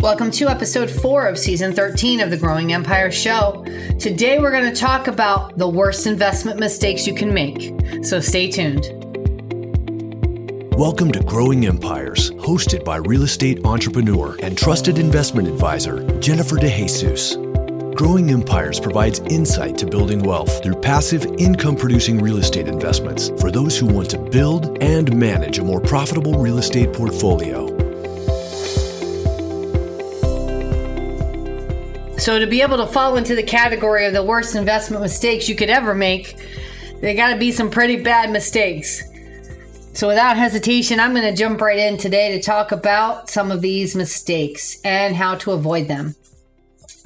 Welcome to episode four of season 13 of the Growing Empire Show. Today we're going to talk about the worst investment mistakes you can make. So stay tuned. Welcome to Growing Empires, hosted by real estate entrepreneur and trusted investment advisor, Jennifer DeJesus. Growing Empires provides insight to building wealth through passive income producing real estate investments for those who want to build and manage a more profitable real estate portfolio. So, to be able to fall into the category of the worst investment mistakes you could ever make, they got to be some pretty bad mistakes. So, without hesitation, I'm going to jump right in today to talk about some of these mistakes and how to avoid them.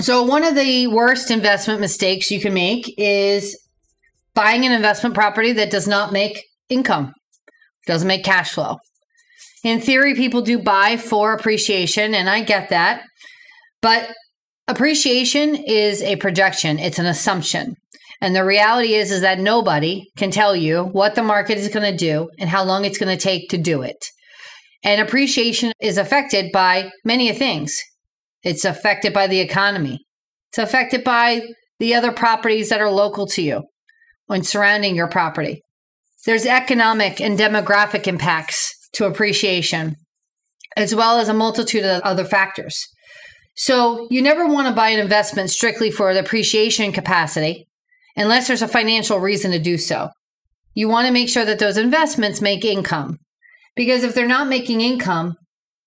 So, one of the worst investment mistakes you can make is buying an investment property that does not make income, doesn't make cash flow. In theory, people do buy for appreciation, and I get that. But Appreciation is a projection, it's an assumption. And the reality is is that nobody can tell you what the market is going to do and how long it's going to take to do it. And appreciation is affected by many things. It's affected by the economy. It's affected by the other properties that are local to you when surrounding your property. There's economic and demographic impacts to appreciation, as well as a multitude of other factors. So you never want to buy an investment strictly for the appreciation capacity unless there's a financial reason to do so. You want to make sure that those investments make income because if they're not making income,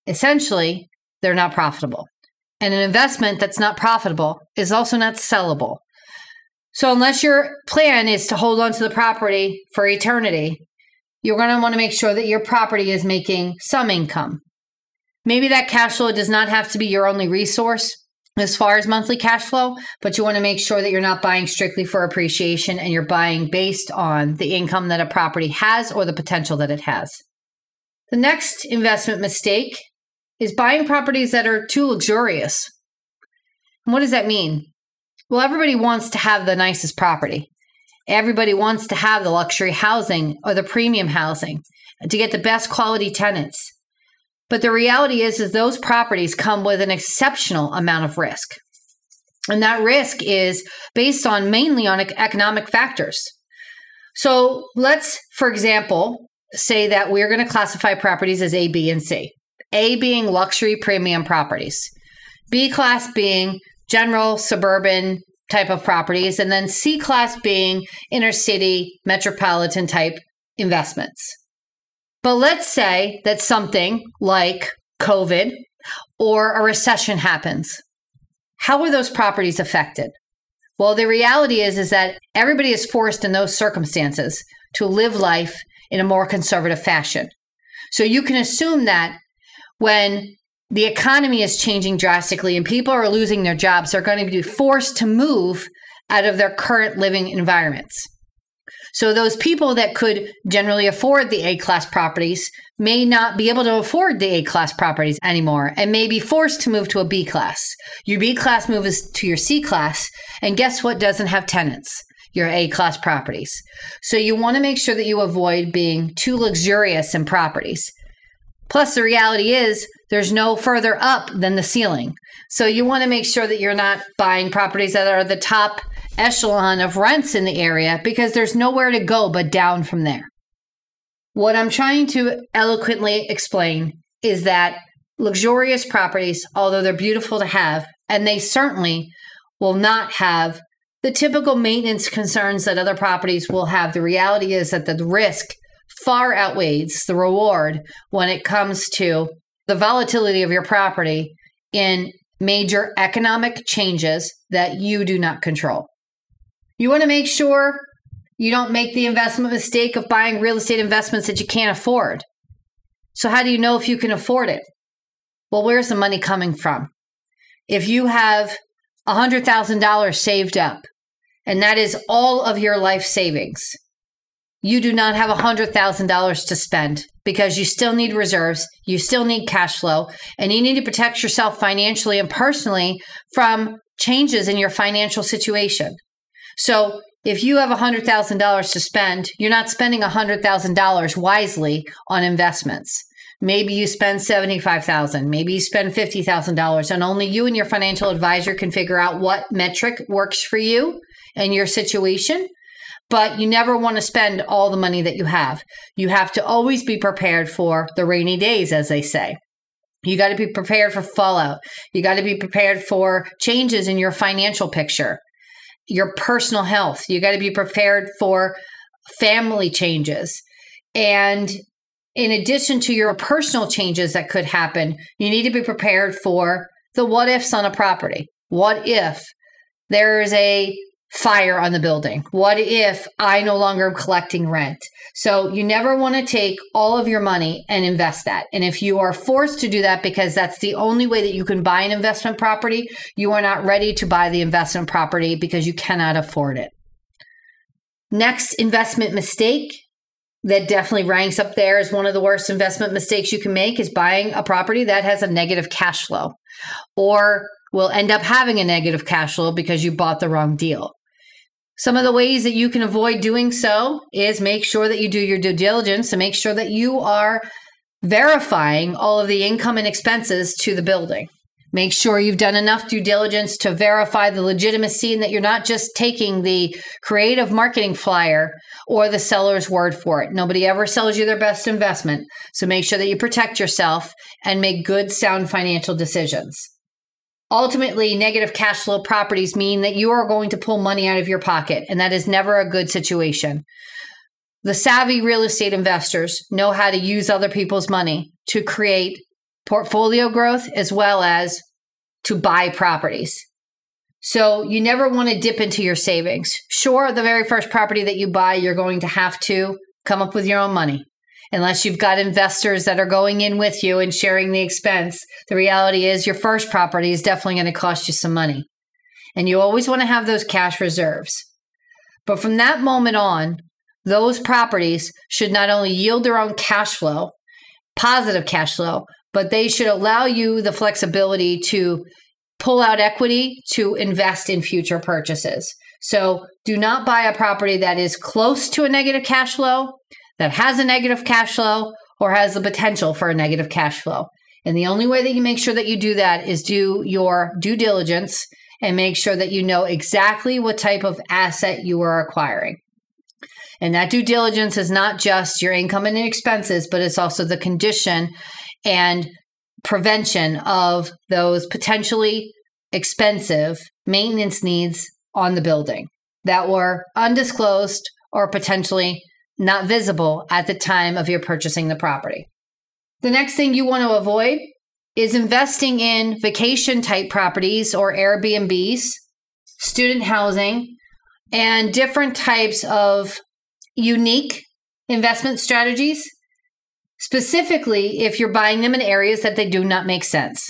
essentially, they're not profitable. And an investment that's not profitable is also not sellable. So, unless your plan is to hold on to the property for eternity, you're going to want to make sure that your property is making some income. Maybe that cash flow does not have to be your only resource as far as monthly cash flow, but you want to make sure that you're not buying strictly for appreciation and you're buying based on the income that a property has or the potential that it has. The next investment mistake is buying properties that are too luxurious. And what does that mean? Well, everybody wants to have the nicest property. Everybody wants to have the luxury housing or the premium housing to get the best quality tenants. But the reality is, is those properties come with an exceptional amount of risk. And that risk is based on mainly on economic factors. So let's, for example, say that we're going to classify properties as A, B, and C. A being luxury premium properties, B class being general suburban type of properties, and then C class being inner city metropolitan type investments. But let's say that something like COVID or a recession happens. How are those properties affected? Well, the reality is is that everybody is forced in those circumstances to live life in a more conservative fashion. So you can assume that when the economy is changing drastically and people are losing their jobs, they're going to be forced to move out of their current living environments. So those people that could generally afford the A class properties may not be able to afford the A class properties anymore and may be forced to move to a B class. Your B class moves to your C class, and guess what doesn't have tenants? Your A class properties. So you want to make sure that you avoid being too luxurious in properties. Plus, the reality is there's no further up than the ceiling. So you want to make sure that you're not buying properties that are the top echelon of rents in the area because there's nowhere to go but down from there. What I'm trying to eloquently explain is that luxurious properties, although they're beautiful to have, and they certainly will not have the typical maintenance concerns that other properties will have, the reality is that the risk far outweighs the reward when it comes to the volatility of your property in major economic changes that you do not control. You want to make sure you don't make the investment mistake of buying real estate investments that you can't afford. So, how do you know if you can afford it? Well, where's the money coming from? If you have $100,000 saved up, and that is all of your life savings, you do not have $100,000 to spend because you still need reserves, you still need cash flow, and you need to protect yourself financially and personally from changes in your financial situation. So if you have $100,000 to spend, you're not spending $100,000 wisely on investments. Maybe you spend 75,000, maybe you spend $50,000 and only you and your financial advisor can figure out what metric works for you and your situation. But you never want to spend all the money that you have. You have to always be prepared for the rainy days, as they say. You got to be prepared for fallout. You got to be prepared for changes in your financial picture, your personal health. You got to be prepared for family changes. And in addition to your personal changes that could happen, you need to be prepared for the what ifs on a property. What if there is a fire on the building? What if I no longer am collecting rent? So you never want to take all of your money and invest that. And if you are forced to do that because that's the only way that you can buy an investment property, you are not ready to buy the investment property because you cannot afford it. Next investment mistake that definitely ranks up there as one of the worst investment mistakes you can make is buying a property that has a negative cash flow or will end up having a negative cash flow because you bought the wrong deal. Some of the ways that you can avoid doing so is make sure that you do your due diligence and make sure that you are verifying all of the income and expenses to the building. Make sure you've done enough due diligence to verify the legitimacy and that you're not just taking the creative marketing flyer or the seller's word for it. Nobody ever sells you their best investment. So make sure that you protect yourself and make good, sound financial decisions. Ultimately, negative cash flow properties mean that you are going to pull money out of your pocket, and that is never a good situation. The savvy real estate investors know how to use other people's money to create portfolio growth as well as to buy properties. So you never want to dip into your savings. Sure, the very first property that you buy, you're going to have to come up with your own money unless you've got investors that are going in with you and sharing the expense. The reality is your first property is definitely going to cost you some money. And you always want to have those cash reserves. But from that moment on, those properties should not only yield their own cash flow, positive cash flow, but they should allow you the flexibility to pull out equity to invest in future purchases. So do not buy a property that is close to a negative cash flow that has a negative cash flow or has the potential for a negative cash flow. And the only way that you make sure that you do that is do your due diligence and make sure that you know exactly what type of asset you are acquiring. And that due diligence is not just your income and expenses, but it's also the condition and prevention of those potentially expensive maintenance needs on the building that were undisclosed or potentially not visible at the time of your purchasing the property. The next thing you want to avoid is investing in vacation type properties or Airbnbs, student housing, and different types of unique investment strategies, specifically if you're buying them in areas that they do not make sense.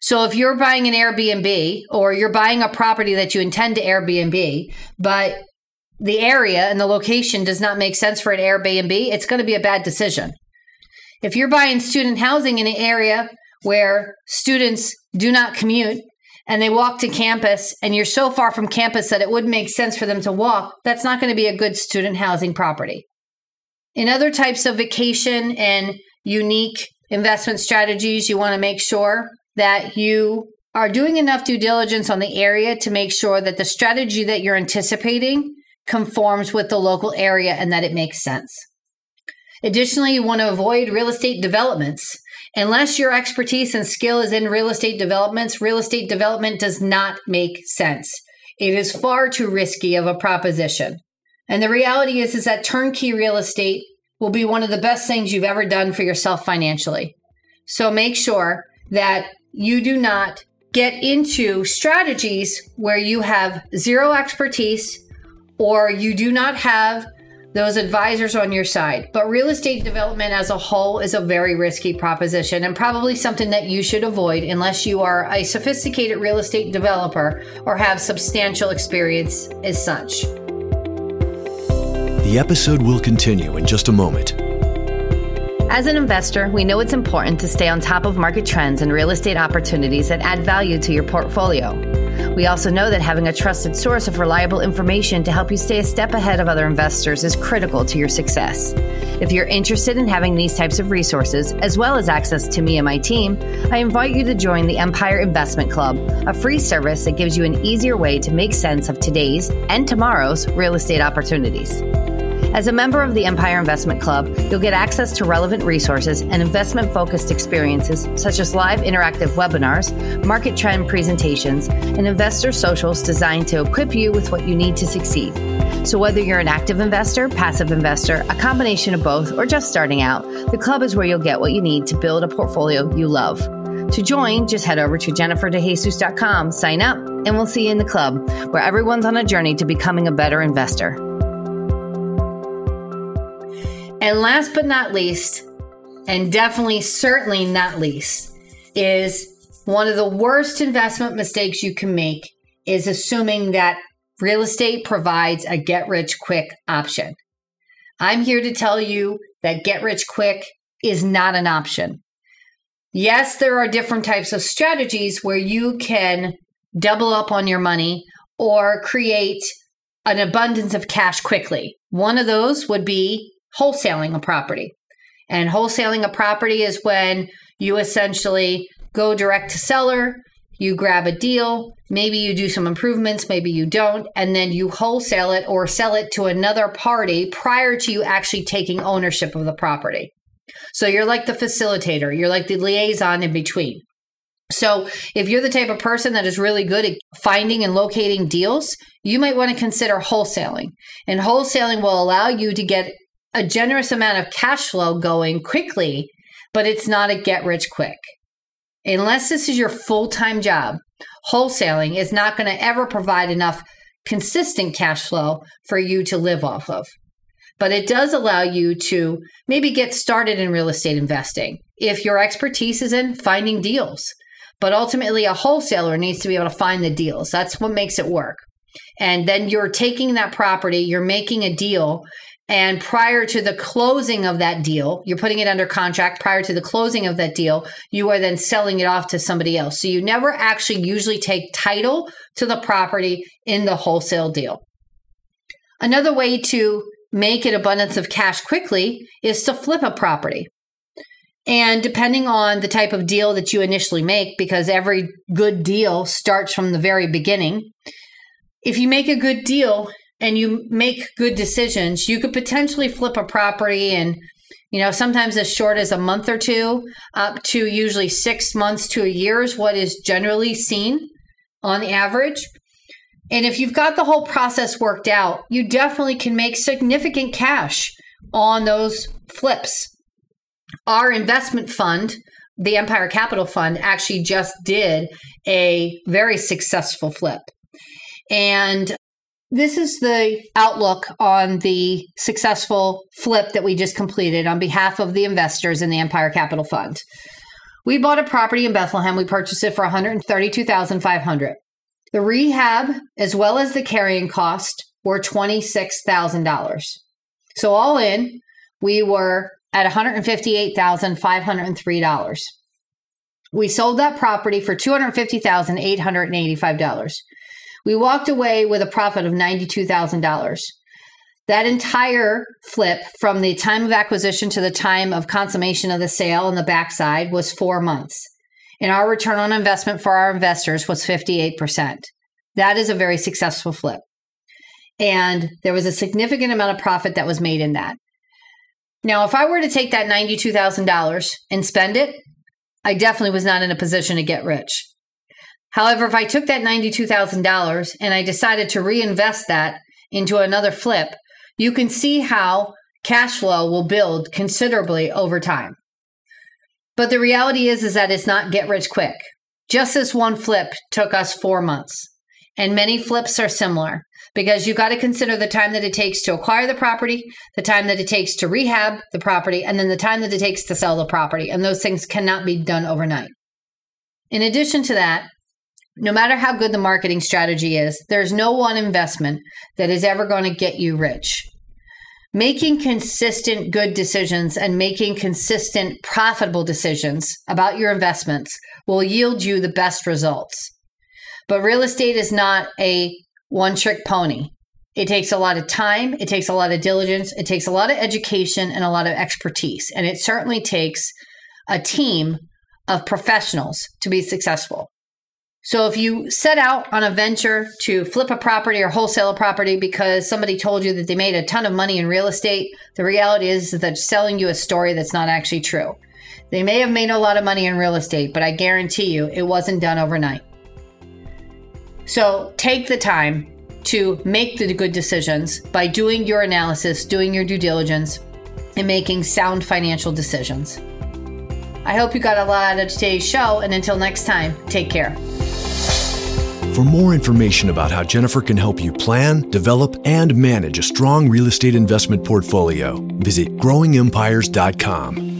So if you're buying an Airbnb or you're buying a property that you intend to Airbnb, but the area and the location does not make sense for an Airbnb, it's going to be a bad decision. If you're buying student housing in an area where students do not commute and they walk to campus and you're so far from campus that it wouldn't make sense for them to walk, that's not going to be a good student housing property. In other types of vacation and unique investment strategies, you want to make sure that you are doing enough due diligence on the area to make sure that the strategy that you're anticipating conforms with the local area and that it makes sense. Additionally, you want to avoid real estate developments. Unless your expertise and skill is in real estate developments, real estate development does not make sense. It is far too risky of a proposition. And the reality is, is that turnkey real estate will be one of the best things you've ever done for yourself financially. So make sure that you do not get into strategies where you have zero expertise or you do not have those advisors on your side. But real estate development as a whole is a very risky proposition and probably something that you should avoid unless you are a sophisticated real estate developer or have substantial experience as such. The episode will continue in just a moment. As an investor, we know it's important to stay on top of market trends and real estate opportunities that add value to your portfolio. We also know that having a trusted source of reliable information to help you stay a step ahead of other investors is critical to your success. If you're interested in having these types of resources, as well as access to me and my team, I invite you to join the Empire Investment Club, a free service that gives you an easier way to make sense of today's and tomorrow's real estate opportunities. As a member of the Empire Investment Club, you'll get access to relevant resources and investment focused experiences such as live interactive webinars, market trend presentations, and investor socials designed to equip you with what you need to succeed. So, whether you're an active investor, passive investor, a combination of both, or just starting out, the club is where you'll get what you need to build a portfolio you love. To join, just head over to jenniferdejesus.com, sign up, and we'll see you in the club, where everyone's on a journey to becoming a better investor. And last but not least, and definitely, certainly not least, is one of the worst investment mistakes you can make is assuming that real estate provides a get rich quick option. I'm here to tell you that get rich quick is not an option. Yes, there are different types of strategies where you can double up on your money or create an abundance of cash quickly. One of those would be wholesaling a property. And wholesaling a property is when you essentially go direct to seller, you grab a deal, maybe you do some improvements, maybe you don't, and then you wholesale it or sell it to another party prior to you actually taking ownership of the property. So you're like the facilitator, you're like the liaison in between. So, if you're the type of person that is really good at finding and locating deals, you might want to consider wholesaling. And wholesaling will allow you to get a generous amount of cash flow going quickly, but it's not a get rich quick. Unless this is your full time job, wholesaling is not going to ever provide enough consistent cash flow for you to live off of. But it does allow you to maybe get started in real estate investing if your expertise is in finding deals. But ultimately, a wholesaler needs to be able to find the deals. That's what makes it work. And then you're taking that property, you're making a deal, and prior to the closing of that deal, you're putting it under contract. Prior to the closing of that deal, you are then selling it off to somebody else. So you never actually usually take title to the property in the wholesale deal. Another way to make an abundance of cash quickly is to flip a property. And depending on the type of deal that you initially make, because every good deal starts from the very beginning, if you make a good deal and you make good decisions, you could potentially flip a property and you know, sometimes as short as a month or two, up to usually six months to a year is what is generally seen on the average. And if you've got the whole process worked out, you definitely can make significant cash on those flips. Our investment fund, the Empire Capital Fund, actually just did a very successful flip. And this is the outlook on the successful flip that we just completed on behalf of the investors in the Empire Capital Fund. We bought a property in Bethlehem. We purchased it for 132,500. The rehab as well as the carrying cost were $26,000. So all in, we were at $158,503. We sold that property for $250,885 we walked away with a profit of $92,000. That entire flip from the time of acquisition to the time of consummation of the sale on the backside was four months. And our return on investment for our investors was 58%. That is a very successful flip. And there was a significant amount of profit that was made in that. Now, if I were to take that $92,000 and spend it, I definitely was not in a position to get rich. However, if I took that $92,000 and I decided to reinvest that into another flip, you can see how cash flow will build considerably over time. But the reality is is that it's not get rich quick. Just this one flip took us 4 months. And many flips are similar because you've got to consider the time that it takes to acquire the property, the time that it takes to rehab the property, and then the time that it takes to sell the property. And those things cannot be done overnight. In addition to that, no matter how good the marketing strategy is, there's no one investment that is ever going to get you rich. Making consistent good decisions and making consistent profitable decisions about your investments will yield you the best results. But real estate is not a one trick pony. It takes a lot of time, it takes a lot of diligence, it takes a lot of education and a lot of expertise. And it certainly takes a team of professionals to be successful. So if you set out on a venture to flip a property or wholesale a property because somebody told you that they made a ton of money in real estate, the reality is that they're selling you a story that's not actually true. They may have made a lot of money in real estate, but I guarantee you it wasn't done overnight. So take the time to make the good decisions by doing your analysis, doing your due diligence, and making sound financial decisions. I hope you got a lot out of today's show, and until next time, take care. For more information about how Jennifer can help you plan, develop, and manage a strong real estate investment portfolio, visit growingempires.com.